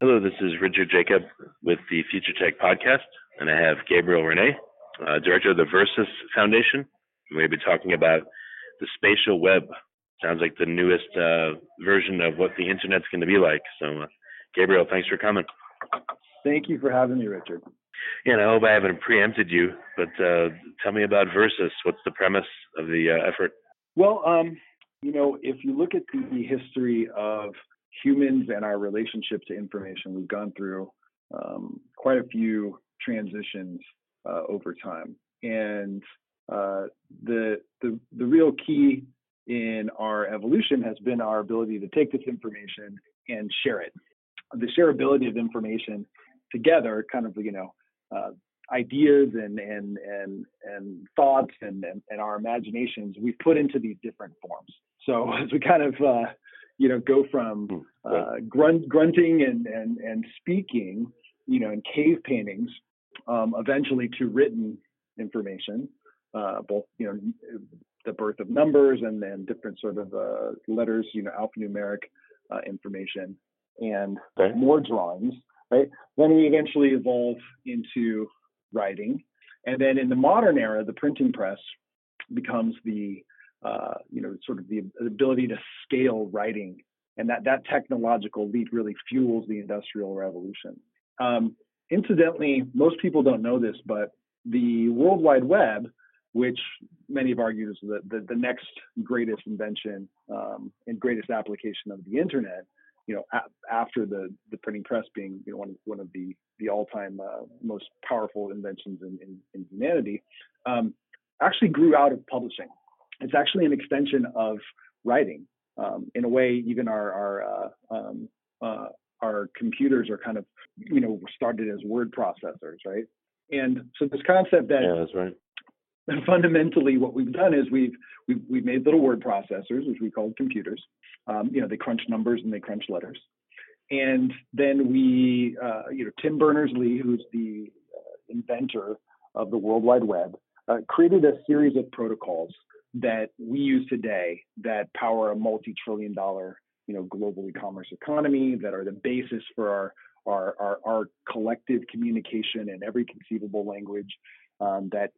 Hello, this is Richard Jacob with the Future Tech Podcast, and I have Gabriel Rene, uh, director of the Verses Foundation. We'll be talking about the spatial web. Sounds like the newest uh, version of what the internet's going to be like. So, uh, Gabriel, thanks for coming. Thank you for having me, Richard. Yeah, and I hope I haven't preempted you, but uh, tell me about Verses. What's the premise of the uh, effort? Well, um, you know, if you look at the history of humans and our relationship to information, we've gone through um, quite a few transitions uh, over time, and uh, the the the real key in our evolution has been our ability to take this information and share it. The shareability of information together, kind of you know, uh, ideas and and and and thoughts and, and, and our imaginations, we've put into these different forms. So as we kind of uh, you know, go from hmm, uh, grunt, grunting and, and, and speaking, you know, in cave paintings, um, eventually to written information, uh, both, you know, the birth of numbers and then different sort of uh, letters, you know, alphanumeric uh, information and okay. more drawings, right? Then we eventually evolve into writing. And then in the modern era, the printing press becomes the uh, you know, sort of the ability to scale writing, and that that technological leap really fuels the industrial revolution. Um, incidentally, most people don't know this, but the World Wide Web, which many have argued is the, the, the next greatest invention um, and greatest application of the internet, you know, a- after the, the printing press being you know, one, one of the, the all-time uh, most powerful inventions in, in, in humanity, um, actually grew out of publishing it's actually an extension of writing. Um, in a way, even our our uh, um, uh, our computers are kind of you know started as word processors, right? And so this concept that yeah, that's right. Fundamentally, what we've done is we've we've, we've made little word processors, which we call computers. Um, you know, they crunch numbers and they crunch letters. And then we, uh, you know, Tim Berners-Lee, who's the uh, inventor of the World Wide Web, uh, created a series of protocols that we use today that power a multi-trillion dollar you know global e-commerce economy that are the basis for our our, our, our collective communication in every conceivable language um, that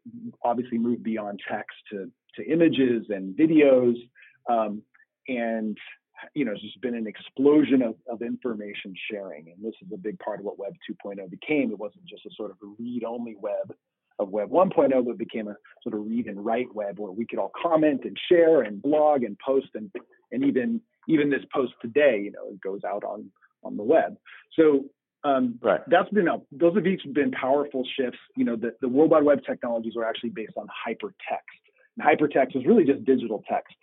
obviously move beyond text to, to images and videos. Um, and, you know, there's just been an explosion of, of information sharing. And this is a big part of what Web 2.0 became. It wasn't just a sort of read only web, of Web 1.0, but became a sort of read and write web where we could all comment and share and blog and post and and even even this post today, you know, it goes out on on the web. So um, right. that's been a, those have each been powerful shifts. You know, the, the World Wide Web technologies are actually based on hypertext. And hypertext is really just digital text.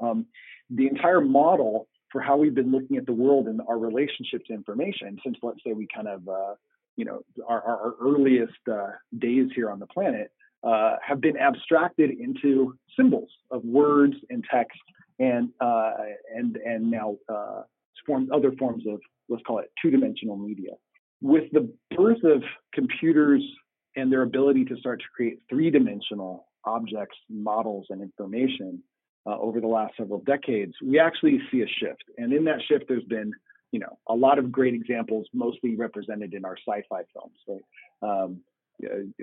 Um, the entire model for how we've been looking at the world and our relationship to information since let's say we kind of uh, you know our, our earliest uh, days here on the planet uh, have been abstracted into symbols of words and text and uh, and and now uh, form other forms of let's call it two-dimensional media. With the birth of computers and their ability to start to create three-dimensional objects, models, and information uh, over the last several decades, we actually see a shift. And in that shift, there's been you know, a lot of great examples, mostly represented in our sci-fi films, right? Um,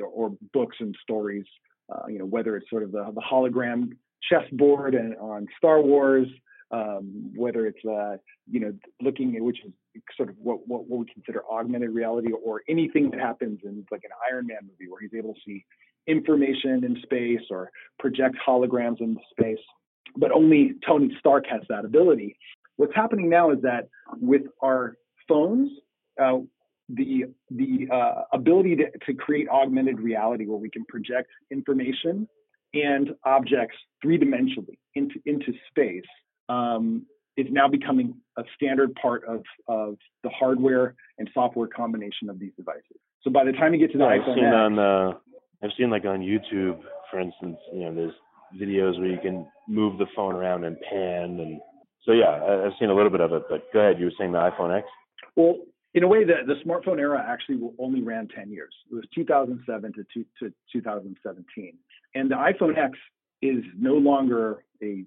or books and stories. Uh, you know, whether it's sort of the, the hologram chessboard and on Star Wars, um, whether it's uh, you know looking at which is sort of what, what what we consider augmented reality, or anything that happens in like an Iron Man movie where he's able to see information in space or project holograms in space. But only Tony Stark has that ability. What's happening now is that with our phones, uh, the the uh, ability to, to create augmented reality where we can project information and objects three dimensionally into into space um, is now becoming a standard part of of the hardware and software combination of these devices. So by the time you get to the yeah, iPhone I've seen X, on uh, I've seen like on YouTube, for instance, you know, there's videos where you can move the phone around and pan, and so yeah, I've seen a little bit of it. But go ahead, you were saying the iPhone X. Well, in a way, the, the smartphone era actually only ran 10 years. It was 2007 to, two, to 2017. And the iPhone X is no longer a, you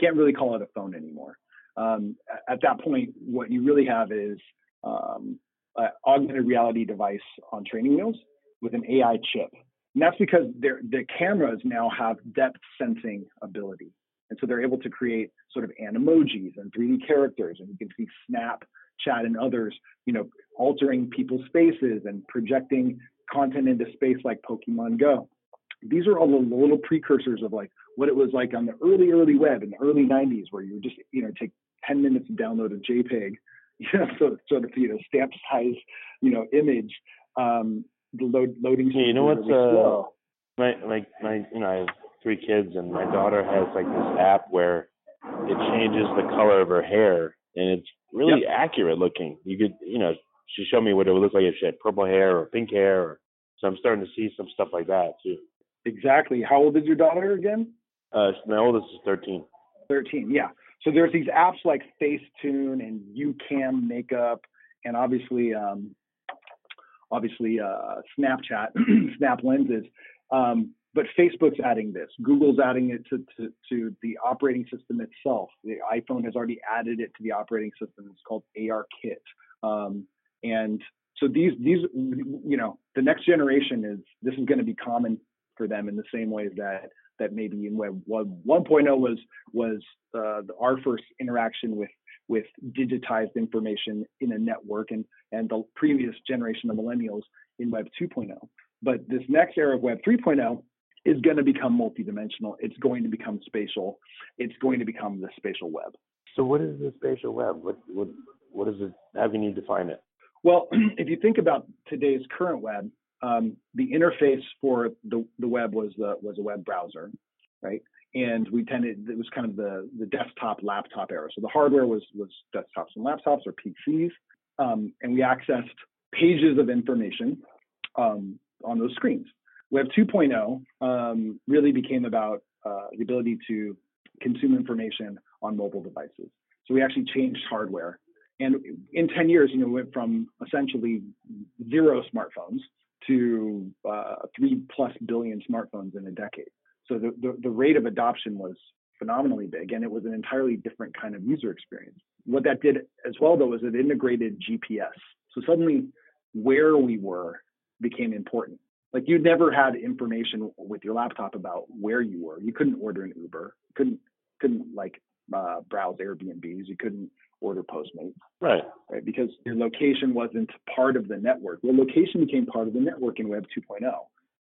can't really call it a phone anymore. Um, at that point, what you really have is um, an augmented reality device on training wheels with an AI chip. And that's because the cameras now have depth sensing ability. And so they're able to create sort of animojis and 3D characters, and you can see Snap chat and others, you know, altering people's faces and projecting content into space like Pokemon Go. These are all the little precursors of like what it was like on the early, early web in the early 90s, where you just, you know, take 10 minutes to download a JPEG, you know, so sort of, you know, stamp size, you know, image. Um, the load, loading yeah, you know what's really uh, my my my you know I have three kids and my daughter has like this app where it changes the color of her hair and it's really yep. accurate looking. You could, you know, she showed me what it would look like if she had purple hair or pink hair. Or, so I'm starting to see some stuff like that too. Exactly. How old is your daughter again? Uh, my oldest is 13. 13, yeah. So there's these apps like Facetune and YouCam Makeup, and obviously, um, obviously uh, Snapchat, Snap Lenses. Um, but Facebook's adding this. Google's adding it to, to, to, the operating system itself. The iPhone has already added it to the operating system. It's called ARKit. Um, and so these, these, you know, the next generation is, this is going to be common for them in the same way that, that maybe in Web 1.0 was, was uh, our first interaction with, with digitized information in a network and, and the previous generation of millennials in Web 2.0. But this next era of Web 3.0 is going to become multidimensional. It's going to become spatial. It's going to become the spatial web. So, what is the spatial web? What what what is it? How can you define it? Well, if you think about today's current web, um, the interface for the, the web was the was a web browser, right? And we tended it was kind of the the desktop laptop era. So the hardware was was desktops and laptops or PCs, um, and we accessed pages of information um, on those screens. Web 2.0 um, really became about uh, the ability to consume information on mobile devices. So we actually changed hardware. And in 10 years, you know, we went from essentially zero smartphones to uh, three plus billion smartphones in a decade. So the, the, the rate of adoption was phenomenally big, and it was an entirely different kind of user experience. What that did as well, though, was it integrated GPS. So suddenly, where we were became important like you never had information with your laptop about where you were. You couldn't order an Uber. You couldn't couldn't like uh, browse Airbnbs. You couldn't order Postmates. Right. Right. Because your location wasn't part of the network. Your location became part of the network in Web 2.0,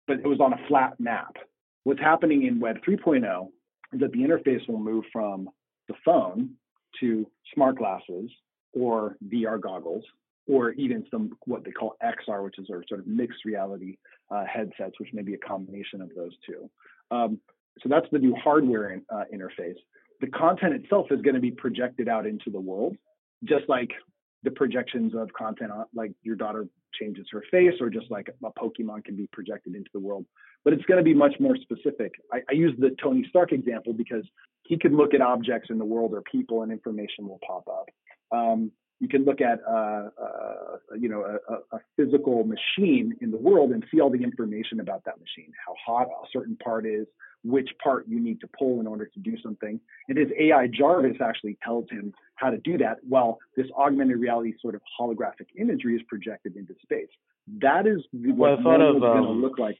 but it was on a flat map. What's happening in Web 3.0 is that the interface will move from the phone to smart glasses or VR goggles or even some what they call XR, which is our sort of mixed reality uh, headsets, which may be a combination of those two. Um, so that's the new hardware in, uh, interface. The content itself is going to be projected out into the world, just like the projections of content, on, like your daughter changes her face, or just like a Pokemon can be projected into the world. But it's going to be much more specific. I, I use the Tony Stark example because he can look at objects in the world or people, and information will pop up. Um, you can look at uh, uh, you know a, a, physical machine in the world and see all the information about that machine, how hot a certain part is, which part you need to pull in order to do something. And his AI Jarvis actually tells him how to do that, while this augmented reality sort of holographic imagery is projected into space. That is what well, going to um, look like.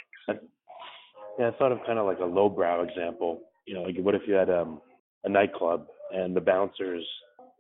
Yeah, I thought of kind of like a lowbrow example. You know, like what if you had um, a nightclub and the bouncers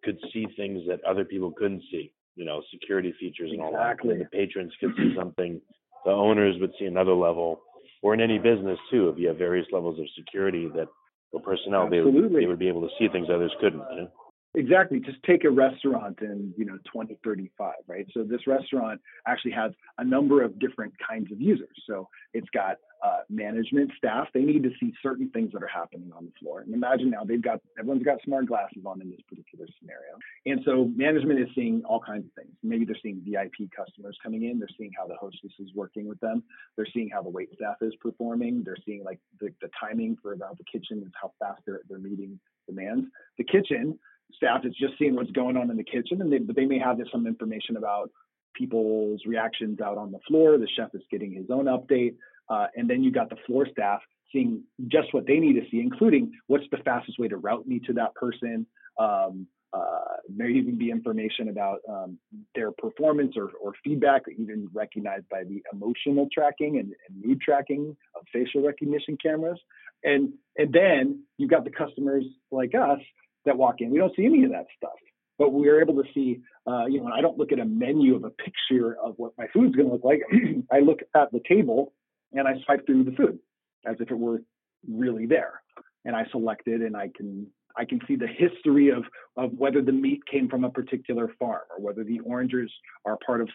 could see things that other people couldn't see. You know, security features and all that. And the patrons could see something. The owners would see another level. Or in any business too, if you have various levels of security that or personnel, they would, Absolutely. they would be able to see things others couldn't. You know? Exactly. Just take a restaurant in, you know, 2035, right? So this restaurant actually has a number of different kinds of users. So it's got uh, management staff. They need to see certain things that are happening on the floor. And imagine now they've got everyone's got smart glasses on in this particular scenario. And so management is seeing all kinds of things. Maybe they're seeing VIP customers coming in. They're seeing how the hostess is working with them. They're seeing how the wait staff is performing. They're seeing like the, the timing for about the kitchen and how fast they're, they're meeting demands. The kitchen staff is just seeing what's going on in the kitchen, and they, but they may have some information about people's reactions out on the floor. The chef is getting his own update, uh, and then you got the floor staff seeing just what they need to see, including what's the fastest way to route me to that person. Um, uh, there even be information about um, their performance or, or feedback, even recognized by the emotional tracking and, and mood tracking of facial recognition cameras. And and then you've got the customers like us that walk in. We don't see any of that stuff, but we're able to see. Uh, you know, I don't look at a menu of a picture of what my food's going to look like. I look at the table and I swipe through the food as if it were really there, and I select it, and I can I can see the history of of whether the meat came from a particular farm or whether the oranges are part of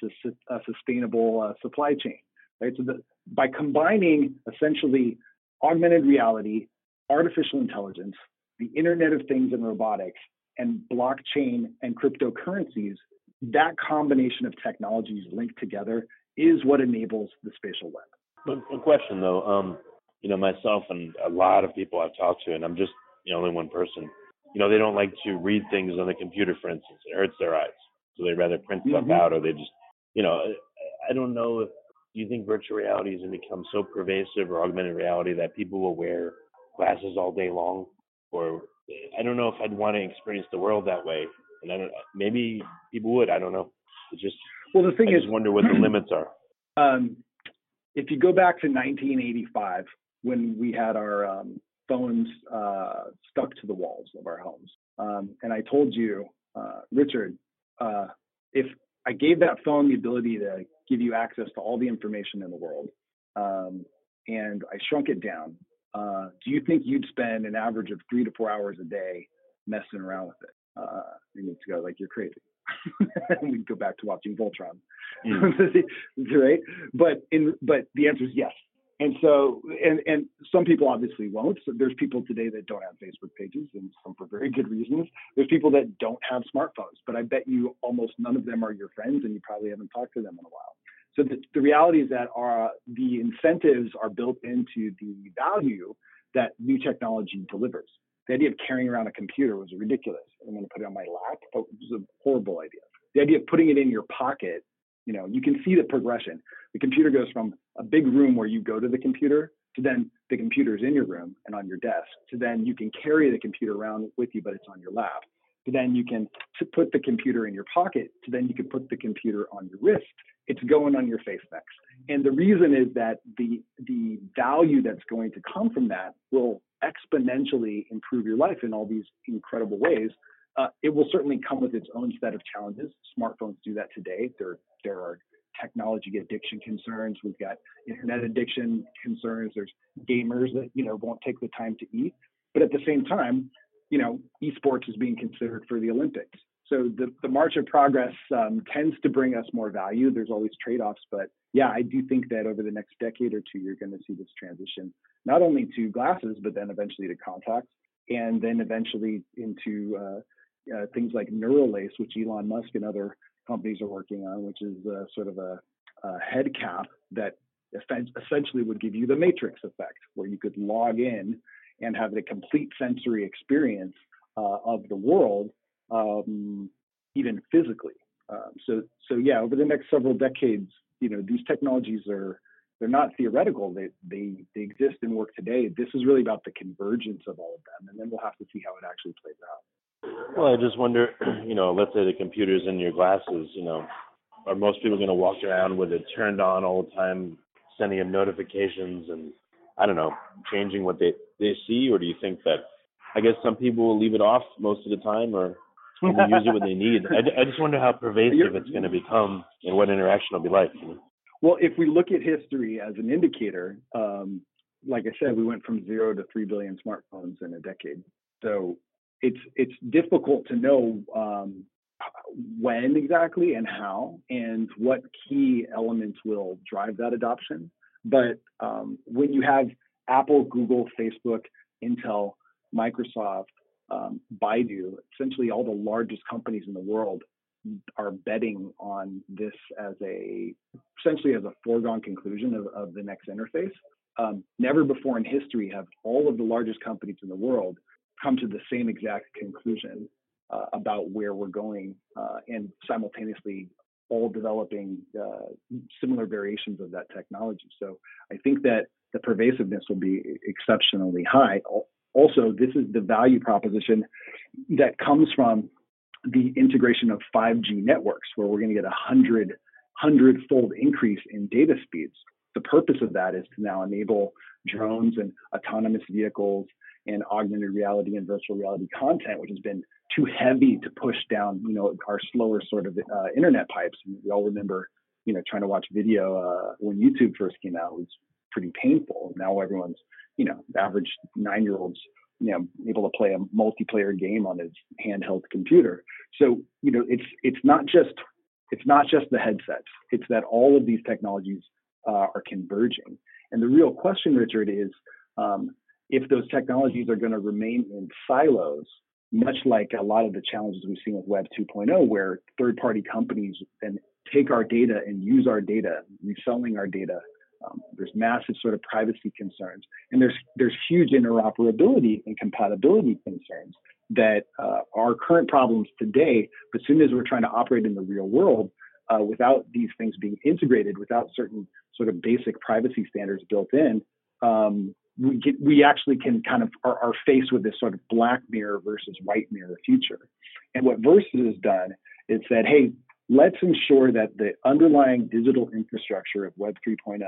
a sustainable uh, supply chain. Right. So the, by combining essentially augmented reality, artificial intelligence, the Internet of Things and robotics, and blockchain and cryptocurrencies, that combination of technologies linked together is what enables the spatial web. One, a question though, um, you know, myself and a lot of people I've talked to, and I'm just you know only one person. You know, they don't like to read things on the computer, for instance. It hurts their eyes, so they'd rather print stuff Mhm. out, or they just, you know, I don't know if do you think virtual reality is going to become so pervasive or augmented reality that people will wear glasses all day long, or I don't know if I'd want to experience the world that way, and I don't. Maybe people would. I don't know. It just Well, the thing I is, just wonder what the limits are. um, if you go back to 1985, when we had our um, phones uh, stuck to the walls of our homes, um, and I told you, uh, Richard, uh, if I gave that phone the ability to give you access to all the information in the world, um, and I shrunk it down, uh, do you think you'd spend an average of three to four hours a day messing around with it? Uh, you need to go like you're crazy. and we'd go back to watching Voltron, right? But in but the answer is yes. And so and and some people obviously won't. So there's people today that don't have Facebook pages, and some for very good reasons. There's people that don't have smartphones, but I bet you almost none of them are your friends, and you probably haven't talked to them in a while. So the, the reality is that our the incentives are built into the value that new technology delivers. The idea of carrying around a computer was ridiculous. I'm going to put it on my lap. It was a horrible idea. The idea of putting it in your pocket, you know, you can see the progression. The computer goes from a big room where you go to the computer to then the computer is in your room and on your desk to then you can carry the computer around with you, but it's on your lap. Then you can put the computer in your pocket. To then you can put the computer on your wrist. It's going on your face next. And the reason is that the the value that's going to come from that will exponentially improve your life in all these incredible ways. Uh, it will certainly come with its own set of challenges. Smartphones do that today. There, there are technology addiction concerns. We've got internet addiction concerns. There's gamers that you know won't take the time to eat. But at the same time, you know, esports is being considered for the Olympics. So the, the march of progress um, tends to bring us more value. There's always trade-offs, but yeah, I do think that over the next decade or two, you're going to see this transition not only to glasses, but then eventually to contacts, and then eventually into uh, uh, things like Neuralace, which Elon Musk and other companies are working on, which is uh, sort of a, a head cap that essentially would give you the matrix effect, where you could log in and have the complete sensory experience uh, of the world, um, even physically. Um, so, so yeah, over the next several decades, you know, these technologies are they're not theoretical. They they they exist and work today. This is really about the convergence of all of them, and then we'll have to see how it actually plays out. Well, I just wonder, you know, let's say the computer's in your glasses, you know, are most people going to walk around with it turned on all the time, sending them notifications and I don't know, changing what they they see, or do you think that I guess some people will leave it off most of the time, or use it when they need. I, I just wonder how pervasive it's going to become and what interaction will be like. Well, if we look at history as an indicator, um, like I said, we went from zero to three billion smartphones in a decade. So it's it's difficult to know um, when exactly and how and what key elements will drive that adoption. But um, when you have Apple, Google, Facebook, Intel, Microsoft, um, Baidu, essentially all the largest companies in the world are betting on this as a essentially as a foregone conclusion of, of the next interface. Um, never before in history have all of the largest companies in the world come to the same exact conclusion uh, about where we're going uh, and simultaneously all developing uh, similar variations of that technology. So I think that the pervasiveness will be exceptionally high. Also, this is the value proposition that comes from the integration of 5G networks, where we're going to get a hundred hundred fold increase in data speeds. The purpose of that is to now enable drones and autonomous vehicles and augmented reality and virtual reality content, which has been too heavy to push down, you know, our slower sort of uh, internet pipes. We all remember, you know, trying to watch video uh, when YouTube first came out was pretty painful. Now everyone's, you know, average nine-year-olds, you know, able to play a multiplayer game on his handheld computer. So, you know, it's it's not just it's not just the headsets. It's that all of these technologies uh, are converging. And the real question, Richard, is um, if those technologies are going to remain in silos, much like a lot of the challenges we've seen with Web 2.0, where third party companies then take our data and use our data, reselling our data. Um, there's massive sort of privacy concerns, and there's there's huge interoperability and compatibility concerns that uh, are current problems today. But soon as we're trying to operate in the real world, uh, without these things being integrated, without certain sort of basic privacy standards built in, um, we get, we actually can kind of are, are, faced with this sort of black mirror versus white mirror future. And what Verses has done is said, hey, let's ensure that the underlying digital infrastructure of Web 3.0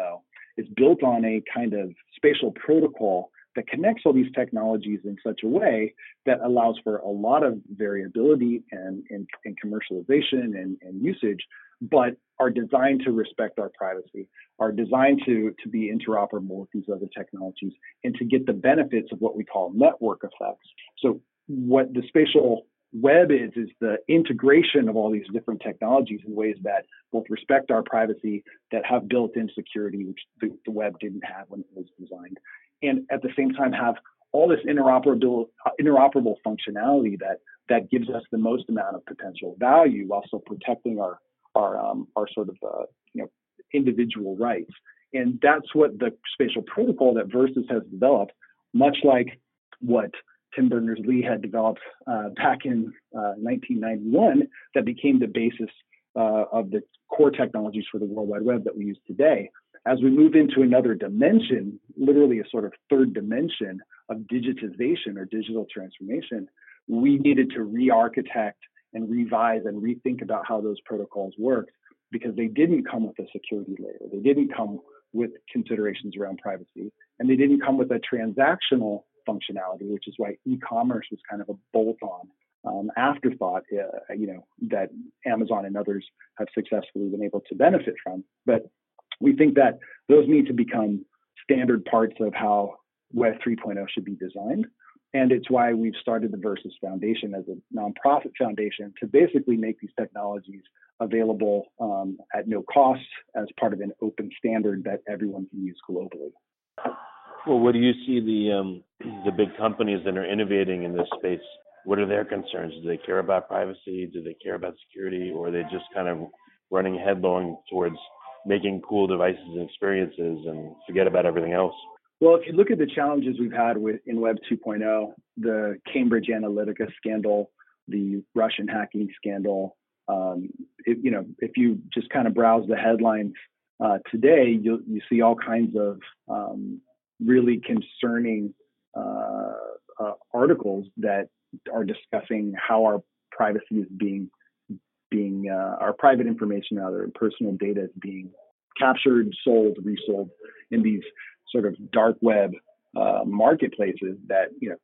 is built on a kind of spatial protocol that connects all these technologies in such a way that allows for a lot of variability and, and, and commercialization and, and usage, but are designed to respect our privacy, are designed to, to be interoperable with these other technologies, and to get the benefits of what we call network effects. So, what the spatial web is, is the integration of all these different technologies in ways that both respect our privacy, that have built in security, which the, the web didn't have when it was designed, and at the same time have all this interoperable, interoperable functionality that, that gives us the most amount of potential value while still protecting our our um, our sort of uh, you know individual rights. And that's what the spatial protocol that Verses has developed, much like what Tim Berners-Lee had developed uh, back in uh, 1991, that became the basis uh, of the core technologies for the World Wide Web that we use today. As we move into another dimension, literally a sort of third dimension of digitization or digital transformation, we needed to re-architect and revise and rethink about how those protocols worked because they didn't come with a security layer. They didn't come with considerations around privacy, and they didn't come with a transactional functionality, which is why e-commerce was kind of a bolt-on um, afterthought, uh, you know, that Amazon and others have successfully been able to benefit from. But we think that those need to become standard parts of how Web 3.0 should be designed. And it's why we've started the Verses Foundation as a nonprofit foundation to basically make these technologies available um, at no cost as part of an open standard that everyone can use globally. Well, what do you see the um, the big companies that are innovating in this space? What are their concerns? Do they care about privacy? Do they care about security, or are they just kind of running headlong towards making cool devices and experiences and forget about everything else? Well, if you look at the challenges we've had with in Web 2.0, the Cambridge Analytica scandal, the Russian hacking scandal, um, it, you know, if you just kind of browse the headlines uh, today, you you see all kinds of um, really concerning uh, uh, articles that are discussing how our privacy is being being uh, our private information, rather personal data is being captured, sold, resold in these sort of dark web uh, marketplaces that you know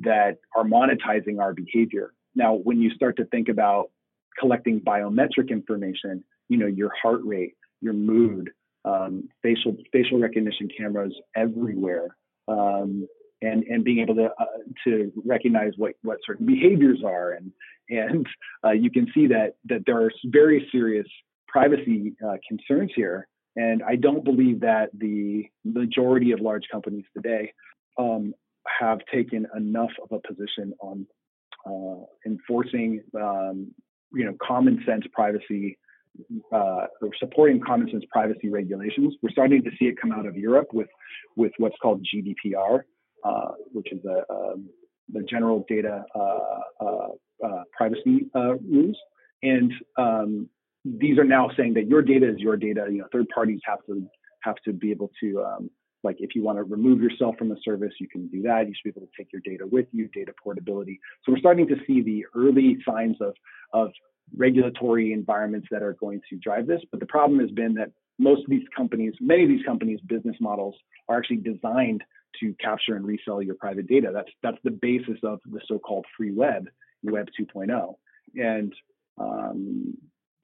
that are monetizing our behavior. Now, when you start to think about collecting biometric information, you know, your heart rate, your mood, um, facial facial recognition cameras everywhere, um, and and being able to uh, to recognize what what certain behaviors are, and and uh, you can see that that there are very serious privacy uh, concerns here. And I don't believe that the majority of large companies today um, have taken enough of a position on uh, enforcing, um, you know, common sense privacy uh, or supporting common sense privacy regulations. We're starting to see it come out of Europe with with what's called GDPR, uh, which is a, um, the general data uh, uh, uh privacy rules, and um, these are now saying that your data is your data. You know, third parties have to have to be able to um, like if you want to remove yourself from a service, you can do that. You should be able to take your data with you, data portability. So we're starting to see the early signs of of regulatory environments that are going to drive this. But the problem has been that most of these companies, many of these companies' business models are actually designed to capture and resell your private data. That's that's the basis of the so-called free web, Web 2.0. And um,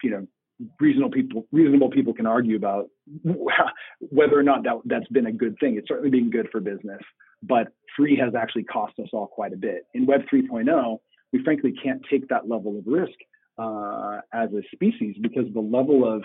you know, reasonable people reasonable people can argue about whether or not that that's been a good thing. It's certainly been good for business, but free has actually cost us all quite a bit. In Web 3.0, we frankly can't take that level of risk uh, as a species because the level of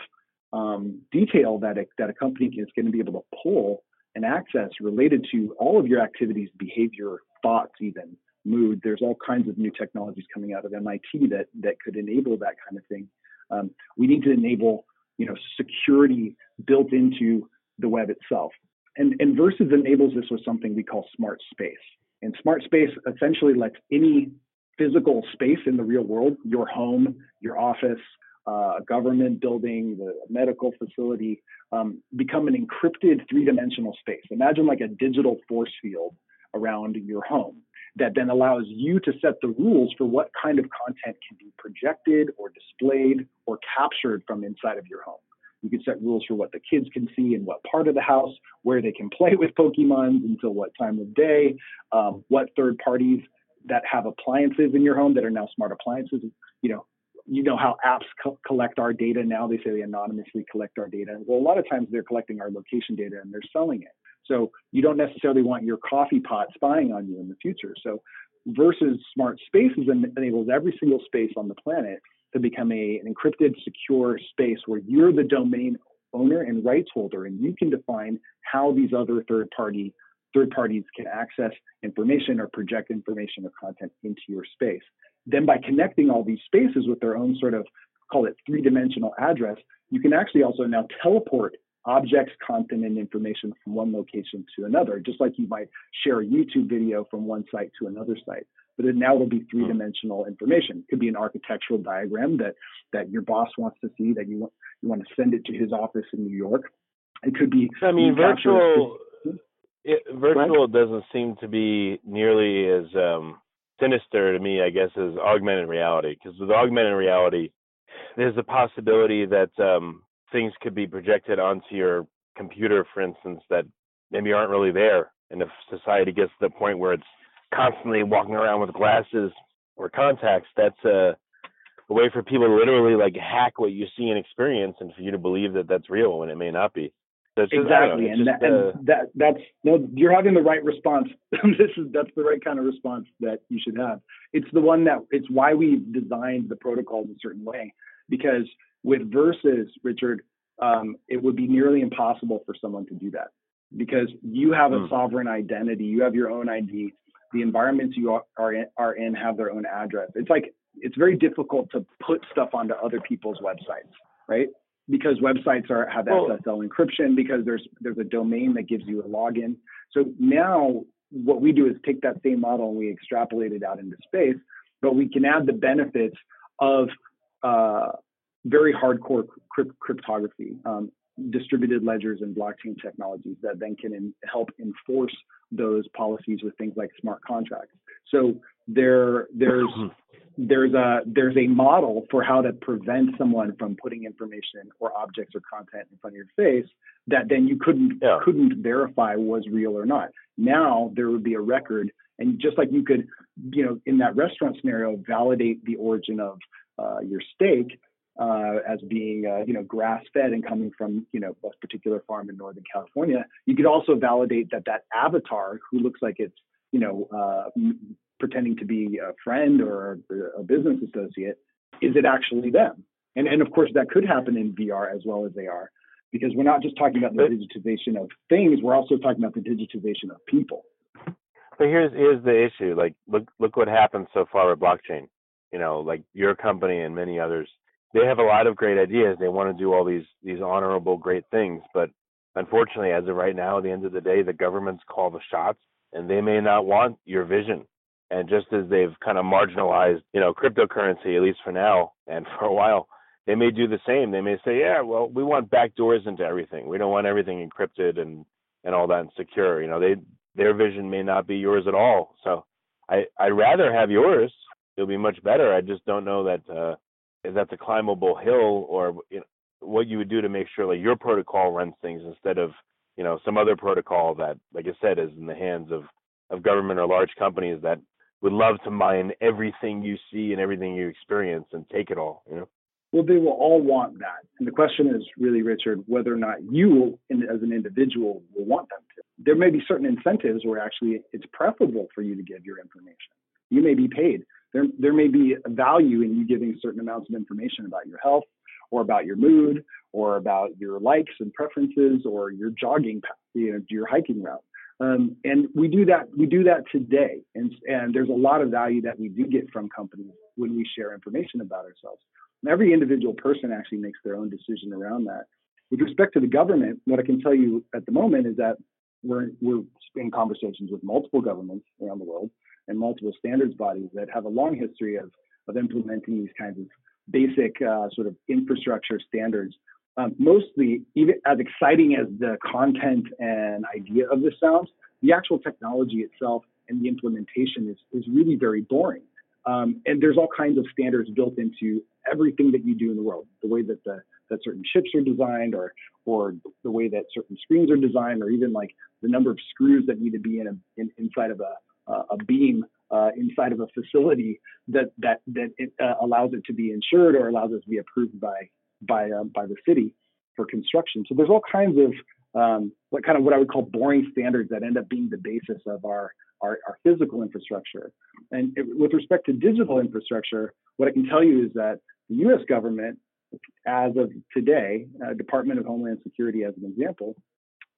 um, detail that a, that a company is going to be able to pull and access related to all of your activities, behavior, thoughts, even mood. There's all kinds of new technologies coming out of MIT that that could enable that kind of thing. Um, we need to enable, you know, security built into the web itself. And, and Verses enables this with something we call smart space. And smart space essentially lets any physical space in the real world, your home, your office, uh, a government building, the medical facility, um, become an encrypted three-dimensional space. Imagine like a digital force field around your home that then allows you to set the rules for what kind of content can be projected or displayed or captured from inside of your home. You can set rules for what the kids can see in what part of the house, where they can play with Pokemon until what time of day, um, what third parties that have appliances in your home that are now smart appliances. You know, you know how apps co- collect our data now. They say they anonymously collect our data. Well, a lot of times they're collecting our location data and they're selling it. So you don't necessarily want your coffee pot spying on you in the future. So Verses smart spaces enables every single space on the planet to become a, an encrypted, secure space where you're the domain owner and rights holder, and you can define how these other third party third parties can access information or project information or content into your space. Then by connecting all these spaces with their own sort of call it three-dimensional address, you can actually also now teleport objects, content, and information from one location to another, just like you might share a YouTube video from one site to another site. But it now will be three-dimensional information. It could be an architectural diagram that that your boss wants to see, that you want you want to send it to his office in New York. It could be. I mean, virtual. It, virtual doesn't seem to be nearly as um, sinister to me, I guess, as augmented reality. Because with augmented reality, there's a possibility that um, things could be projected onto your computer, for instance, that maybe aren't really there. And if society gets to the point where it's constantly walking around with glasses or contacts, that's a, a way for people to literally like hack what you see and experience, and for you to believe that that's real when it may not be. Just, exactly, know, and, just, that, uh, and that that's no, you're having the right response. this is that's the right kind of response that you should have. It's the one that it's why we designed the protocols a certain way because with Verses, Richard, um, it would be nearly impossible for someone to do that because you have a mm. sovereign identity, you have your own ID. The environments you are in, are in have their own address. It's like it's very difficult to put stuff onto other people's websites, right? Because websites are have SSL encryption because there's there's a domain that gives you a login. So now what we do is take that same model and we extrapolate it out into space, but we can add the benefits of uh, very hardcore crypt- cryptography, um, distributed ledgers and blockchain technologies that then can in, help enforce those policies with things like smart contracts. So there, there's there's a there's a model for how to prevent someone from putting information or objects or content in front of your face that then you couldn't yeah. couldn't verify was real or not. Now there would be a record And just like you could, you know, in that restaurant scenario, validate the origin of uh, your steak uh, as being, uh, you know, grass-fed and coming from, you know, a particular farm in Northern California. You could also validate that that avatar, who looks like it's, you know, uh, pretending to be a friend or a business associate, is it actually them? And and of course that could happen in VR as well as AR, because we're not just talking about the digitization of things, we're also talking about the digitization of people. But here's here's the issue. Like look look what happened so far with blockchain. You know, like your company and many others, they have a lot of great ideas. They want to do all these these honorable great things, but unfortunately, as of right now, at the end of the day, the governments call the shots, and they may not want your vision. And just as they've kind of marginalized, you know, cryptocurrency at least for now and for a while, they may do the same. They may say, yeah, well, we want back doors into everything. We don't want everything encrypted and and all that and secure. You know, they their vision may not be yours at all. So I I'd rather have yours. It'll be much better. I just don't know that uh, that's a climbable hill or you know, what you would do to make sure like your protocol runs things instead of you know some other protocol that, like I said, is in the hands of of government or large companies that would love to mine everything you see and everything you experience and take it all. You know. Well, they will all want that. And the question is really, Richard, whether or not you, as an individual, will want them to. There may be certain incentives where actually it's preferable for you to give your information. You may be paid. There, there may be a value in you giving certain amounts of information about your health or about your mood or about your likes and preferences or your jogging, you know, your hiking route. Um, and we do that. We do that today, and and there's a lot of value that we do get from companies when we share information about ourselves. And every individual person actually makes their own decision around that. With respect to the government, what I can tell you at the moment is that we're we're in conversations with multiple governments around the world and multiple standards bodies that have a long history of of implementing these kinds of basic uh, sort of infrastructure standards um, mostly, even as exciting as the content and idea of this sounds, the actual technology itself and the implementation is, is really very boring. Um, and there's all kinds of standards built into everything that you do in the world, the way that the that certain chips are designed, or or the way that certain screens are designed, or even like the number of screws that need to be in, a, in inside of a a beam uh, inside of a facility that that that it, uh, allows it to be insured or allows it to be approved by by uh, by the city for construction. So there's all kinds of um, what kind of what I would call boring standards that end up being the basis of our our, our physical infrastructure. And it, with respect to digital infrastructure, what I can tell you is that the U.S. government, as of today, uh, Department of Homeland Security, as an example,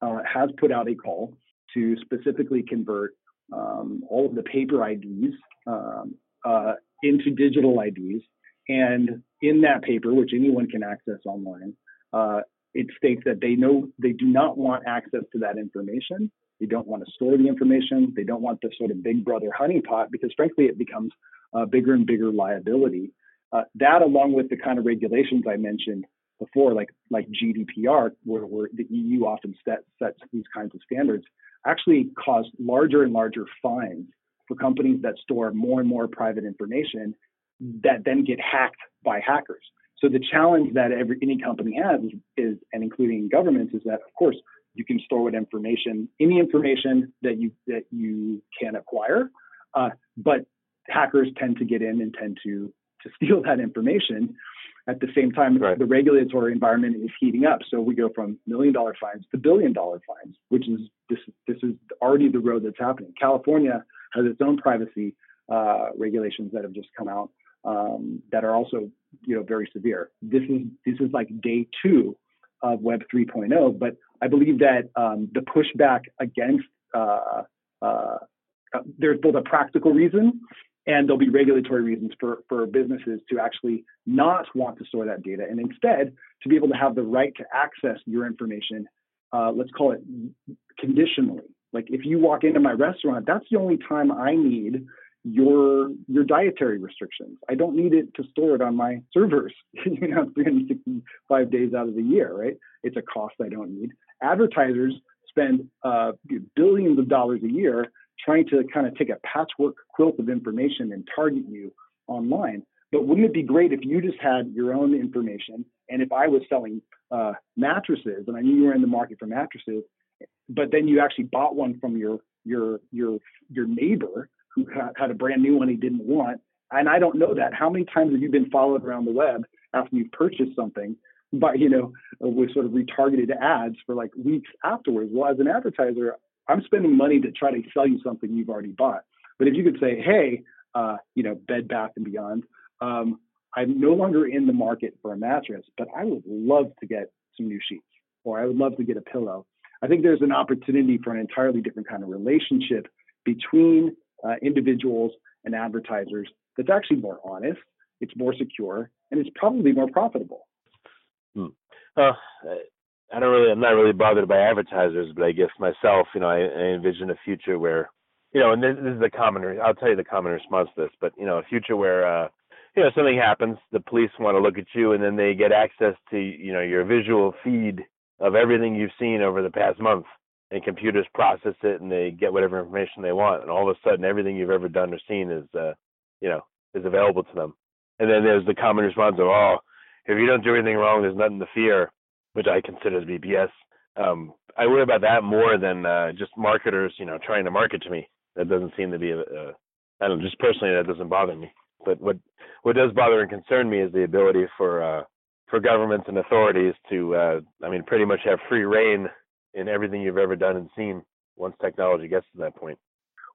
uh, has put out a call to specifically convert um, all of the paper IDs um, uh, into digital IDs and in that paper, which anyone can access online, uh, it states that they know they do not want access to that information. They don't want to store the information. They don't want the sort of big brother honeypot because, frankly, it becomes a bigger and bigger liability. Uh, that, along with the kind of regulations I mentioned before, like like GDPR, where, where the EU often set, sets these kinds of standards, actually cause larger and larger fines for companies that store more and more private information that then get hacked by hackers. So the challenge that every any company has is, and including governments, is that of course you can store what information, any information that you that you can acquire, uh, but hackers tend to get in and tend to to steal that information. At the same time, right. the regulatory environment is heating up. So we go from million dollar fines to billion dollar fines, which is this this is already the road that's happening. California has its own privacy uh, regulations that have just come out um, that are also you know very severe. This is this is like day two of Web 3.0, but I believe that um, the pushback against uh, uh, uh, there's both a practical reason and there'll be regulatory reasons for, for businesses to actually not want to store that data and instead to be able to have the right to access your information, uh, let's call it conditionally. Like if you walk into my restaurant, that's the only time I need your your dietary restrictions. I don't need it to store it on my servers, you know, 365 days out of the year, right? It's a cost I don't need. Advertisers spend uh, billions of dollars a year trying to kind of take a patchwork quilt of information and target you online. But wouldn't it be great if you just had your own information? And if I was selling uh, mattresses and I knew you were in the market for mattresses, but then you actually bought one from your your your your neighbor who had a brand new one he didn't want, and I don't know that. How many times have you been followed around the web after you've purchased something by you know with sort of retargeted ads for like weeks afterwards? Well, as an advertiser, I'm spending money to try to sell you something you've already bought. But if you could say, hey, uh, you know, Bed Bath and Beyond, um, I'm no longer in the market for a mattress, but I would love to get some new sheets, or I would love to get a pillow. I think there's an opportunity for an entirely different kind of relationship between uh, individuals and advertisers that's actually more honest, it's more secure, and it's probably more profitable. Hmm. Uh, I don't really, I'm not really bothered by advertisers, but I guess myself, you know, I, I envision a future where, you know, and this, this is the common, I'll tell you the common response to this, but you know, a future where, uh, you know, something happens, the police want to look at you, and then they get access to, you know, your visual feed of everything you've seen over the past month, and computers process it, and they get whatever information they want, and all of a sudden, everything you've ever done or seen is, uh, you know, is available to them. And then there's the common response of, oh, if you don't do anything wrong, there's nothing to fear which I consider to be BS. Um, I worry about that more than uh, just marketers, you know, trying to market to me. That doesn't seem to be a, a I don't know, just personally that doesn't bother me. But what what does bother and concern me is the ability for uh, for governments and authorities to, uh, I mean, pretty much have free reign in everything you've ever done and seen once technology gets to that point.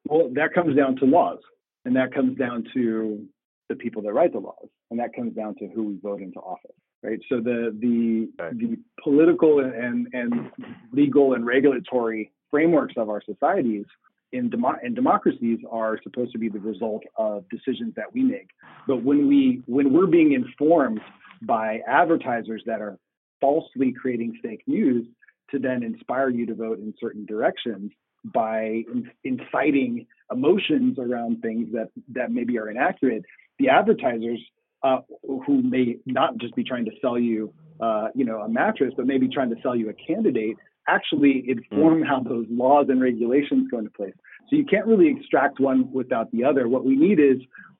Well, that comes down to laws, and that comes down to the people that write the laws, and that comes down to who we vote into office right? So the the right. the political and and legal and regulatory frameworks of our societies in, demo- in democracies are supposed to be the result of decisions that we make. But when we when we're being informed by advertisers that are falsely creating fake news to then inspire you to vote in certain directions by inciting emotions around things that that maybe are inaccurate, the advertisers uh, who may not just be trying to sell you, uh, you know, a mattress, but maybe trying to sell you a candidate, actually inform mm. how those laws and regulations go into place. So you can't really extract one without the other. What we need is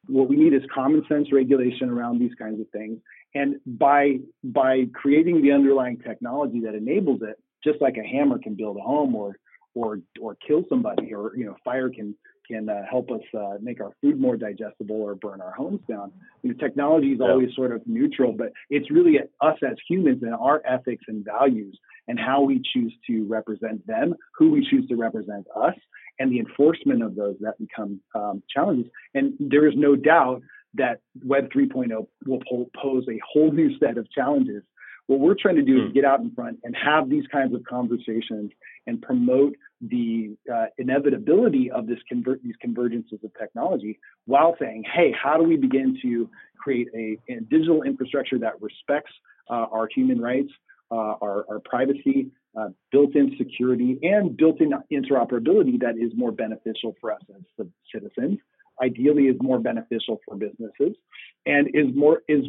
what we need is common sense regulation around these kinds of things. And by by creating the underlying technology that enables it, just like a hammer can build a home or or or kill somebody, or you know, fire can can uh, help us uh, make our food more digestible or burn our homes down. You know, technology is yeah. always sort of neutral, but it's really us as humans and our ethics and values and how we choose to represent them, who we choose to represent us, and the enforcement of those that become um, challenges. And there is no doubt that Web 3.0 will pose a whole new set of challenges. What we're trying to do mm. is hmm. get out in front and have these kinds of conversations and promote the uh, inevitability of this convert these convergences of technology while saying, hey, how do we begin to create a, a digital infrastructure that respects uh, our human rights, uh, our, our, privacy, uh, built-in security, and built-in interoperability that is more beneficial for us as citizens. Ideally, is more beneficial for businesses, and is more is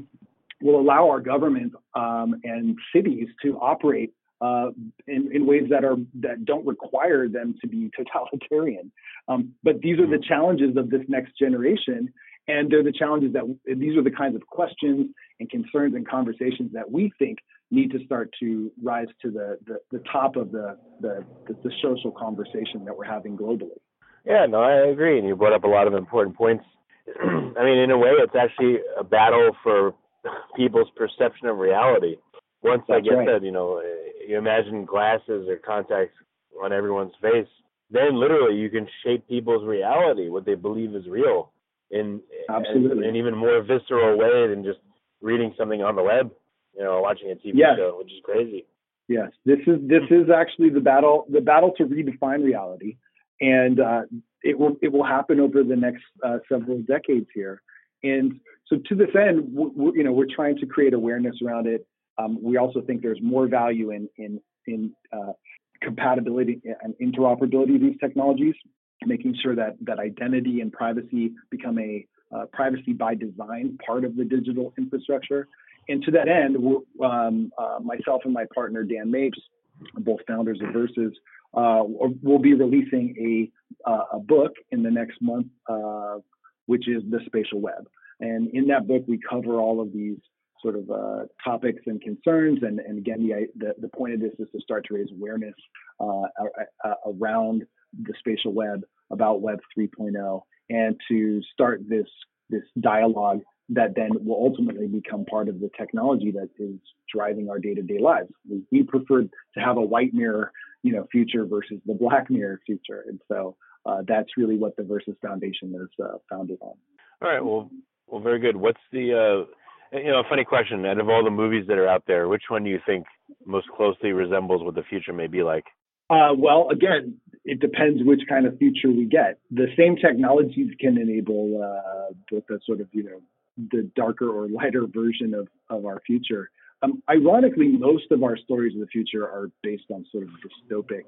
will allow our government um, and cities to operate uh, in, in, ways that are that don't require them to be totalitarian. Um, but these are the challenges of this next generation, and they're the challenges that these are the kinds of questions and concerns and conversations that we think need to start to rise to the the, the top of the, the the social conversation that we're having globally. Yeah, no, I agree, and you brought up a lot of important points. I mean, in a way, it's actually a battle for people's perception of reality. Once, That's get right. I said, you know, you imagine glasses or contacts on everyone's face, then literally you can shape people's reality, what they believe is real, in absolutely an even more visceral way than just reading something on the web, you know, watching a TV yes. show, which is crazy. Yes, this is this is actually the battle the battle to redefine reality, and uh, it will it will happen over the next uh, several decades here. And so to this end, you know, we're trying to create awareness around it. Um, we also think there's more value in in in uh, compatibility and interoperability of these technologies, making sure that that identity and privacy become a uh, privacy by design part of the digital infrastructure. And to that end, um, uh, myself and my partner Dan Mapes, both founders of Verses, uh, will be releasing a uh, a book in the next month, uh, which is the spatial web. And in that book, we cover all of these sort of uh, topics and concerns. And, and again, the, the, the, point of this is to start to raise awareness uh, around the spatial web, about Web 3.0, and to start this this dialogue that then will ultimately become part of the technology that is driving our day-to-day lives. We, prefer to have a white mirror, you know, future versus the black mirror future, and so uh, that's really what the Verses Foundation is uh, founded on. All right. Well, well, very good. What's the uh, you know, a funny question. Out of all the movies that are out there, which one do you think most closely resembles what the future may be like? Uh, well, again, it depends which kind of future we get. The same technologies can enable uh, the sort of you know the darker or lighter version of of our future. Um, ironically, most of our stories of the future are based on sort of dystopic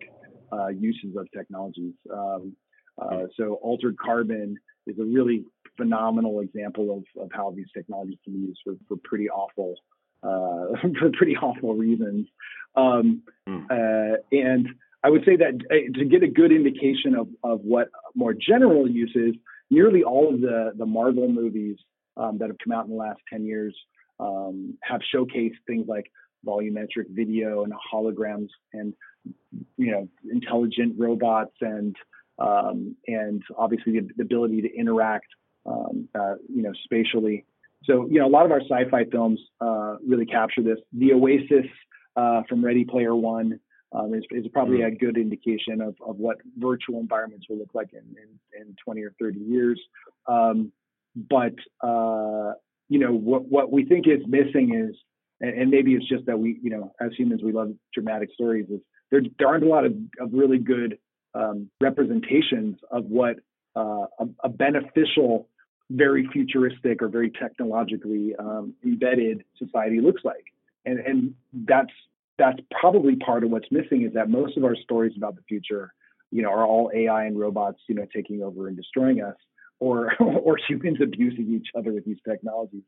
uh, uses of technologies. Um, uh, so, altered carbon is a really phenomenal example of, of how these technologies can be used for, for pretty awful uh, for pretty awful reasons. Um, mm. uh, and I would say that uh, to get a good indication of, of what more general use is, nearly all of the, the Marvel movies um, that have come out in the last 10 years um, have showcased things like volumetric video and holograms and you know intelligent robots and um, and obviously the, the, ability to interact um, uh, you know spatially. So you know a lot of our sci-fi films uh, really capture this. The Oasis uh, from Ready Player One um, is, is, probably mm-hmm. a good indication of, of what virtual environments will look like in, in, in 20 or 30 years. Um, but uh, you know what what we think is missing is, and, maybe it's just that we you know as humans we love dramatic stories. Is there there aren't a lot of, of really good um, representations of what uh, a, a, beneficial, very futuristic or very technologically um, embedded society looks like. And, and that's that's probably part of what's missing is that most of our stories about the future, you know, are all AI and robots, you know, taking over and destroying us, or or humans abusing each other with these technologies.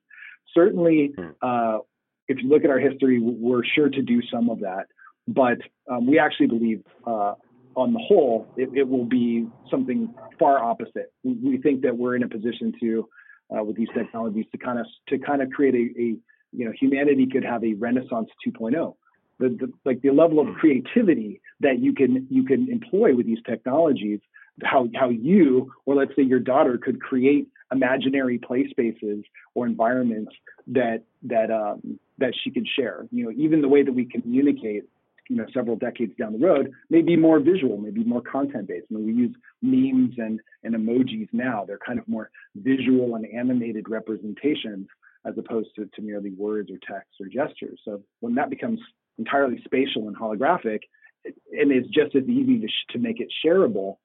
Certainly, hmm. uh, if you look at our history, we're sure to do some of that, but um, we actually believe uh, on the whole, it, it, will be something far opposite. We, we, think that we're in a position to, uh, with these technologies, to kind of to kind of create a, a you know, humanity could have a Renaissance 2.0. The, the, like the level of creativity that you can you can employ with these technologies, how how you or let's say your daughter could create imaginary play spaces or environments that that um, that she could share. You know, even the way that we communicate you know several decades down the road may be more visual, maybe more content based. I mean, we use memes and and emojis now. They're kind of more visual and animated representations as opposed to, to merely words or text or gestures. So when that becomes entirely spatial and holographic, and it's just as easy to, sh- to make it shareable,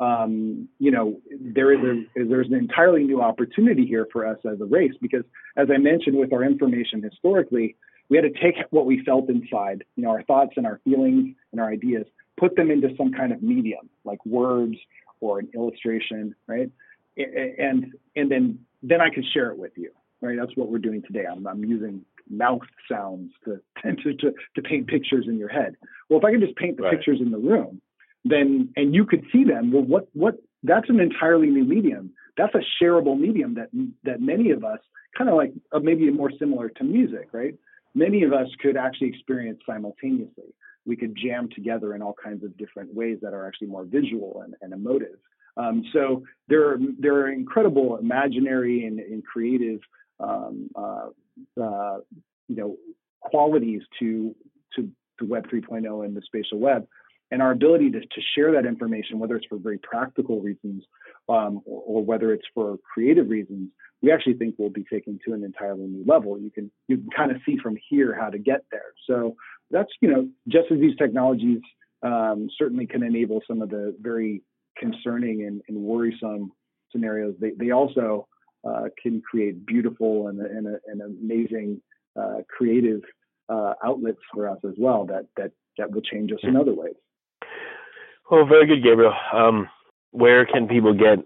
um, you know, there is a there's an entirely new opportunity here for us as a race because, as I mentioned, with our information historically, we had to take what we felt inside, you know, our thoughts and our feelings and our ideas, put them into some kind of medium, like words or an illustration, right? And and then then I can share it with you, right? That's what we're doing today. I'm, I'm using mouth sounds to, to to to paint pictures in your head. Well, if I can just paint the right. pictures in the room, then and you could see them. Well, what what? That's an entirely new medium. That's a shareable medium that that many of us kind of like uh, maybe more similar to music, right? Many of us could actually experience simultaneously. We could jam together in all kinds of different ways that are actually more visual and, and emotive. Um, so there are, there are incredible imaginary and, and creative um, uh, uh, you know qualities to to, to Web 3.0 and the spatial web, and our ability to, to share that information, whether it's for very practical reasons um, or, or, whether it's for creative reasons, we actually think we'll be taken to an entirely new level. You can you can kind of see from here how to get there. So that's you know just as these technologies um, certainly can enable some of the very concerning and, and worrisome scenarios, they they also uh, can create beautiful and, and, and amazing uh, creative uh, outlets for us as well that that that will change us in other ways. Well, very good, Gabriel. Um, where can people get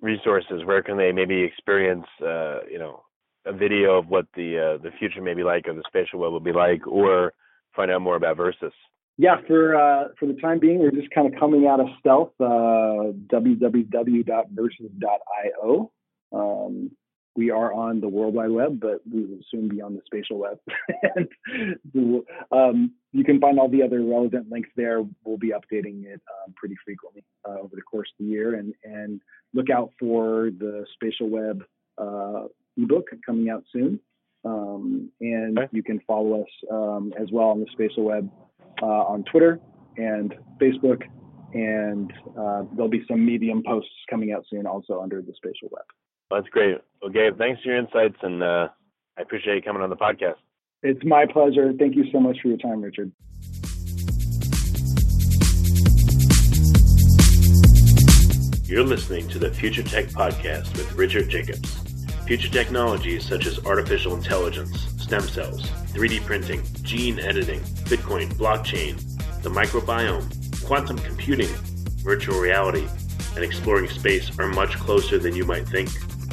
resources? Where can they maybe experience, uh, you know, a video of what the uh, the future may be like, or the spatial web will be like, or find out more about Verses? Yeah, for uh, for the time being, we're just kind of coming out of stealth. Uh, www.verses.io. Um, we are on the World Wide Web, but we will soon be on the spatial web. and um, you can find all the other relevant links there. We'll be updating it um, pretty frequently uh, over the course of the year, and and look out for the spatial web uh, ebook coming out soon. Um, and okay. you can follow us um, as well on the spatial web uh, on Twitter and Facebook, and uh, there'll be some Medium posts coming out soon also under the spatial web. Well, that's great. Well, Gabe, thanks for your insights, and uh, I appreciate you coming on the podcast. It's my pleasure. Thank you so much for your time, Richard. You're listening to the Future Tech Podcast with Richard Jacobs. Future technologies such as artificial intelligence, stem cells, 3D printing, gene editing, Bitcoin, blockchain, the microbiome, quantum computing, virtual reality, and exploring space are much closer than you might think.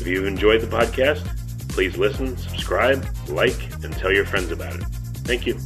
If you've enjoyed the podcast, please listen, subscribe, like, and tell your friends about it. Thank you.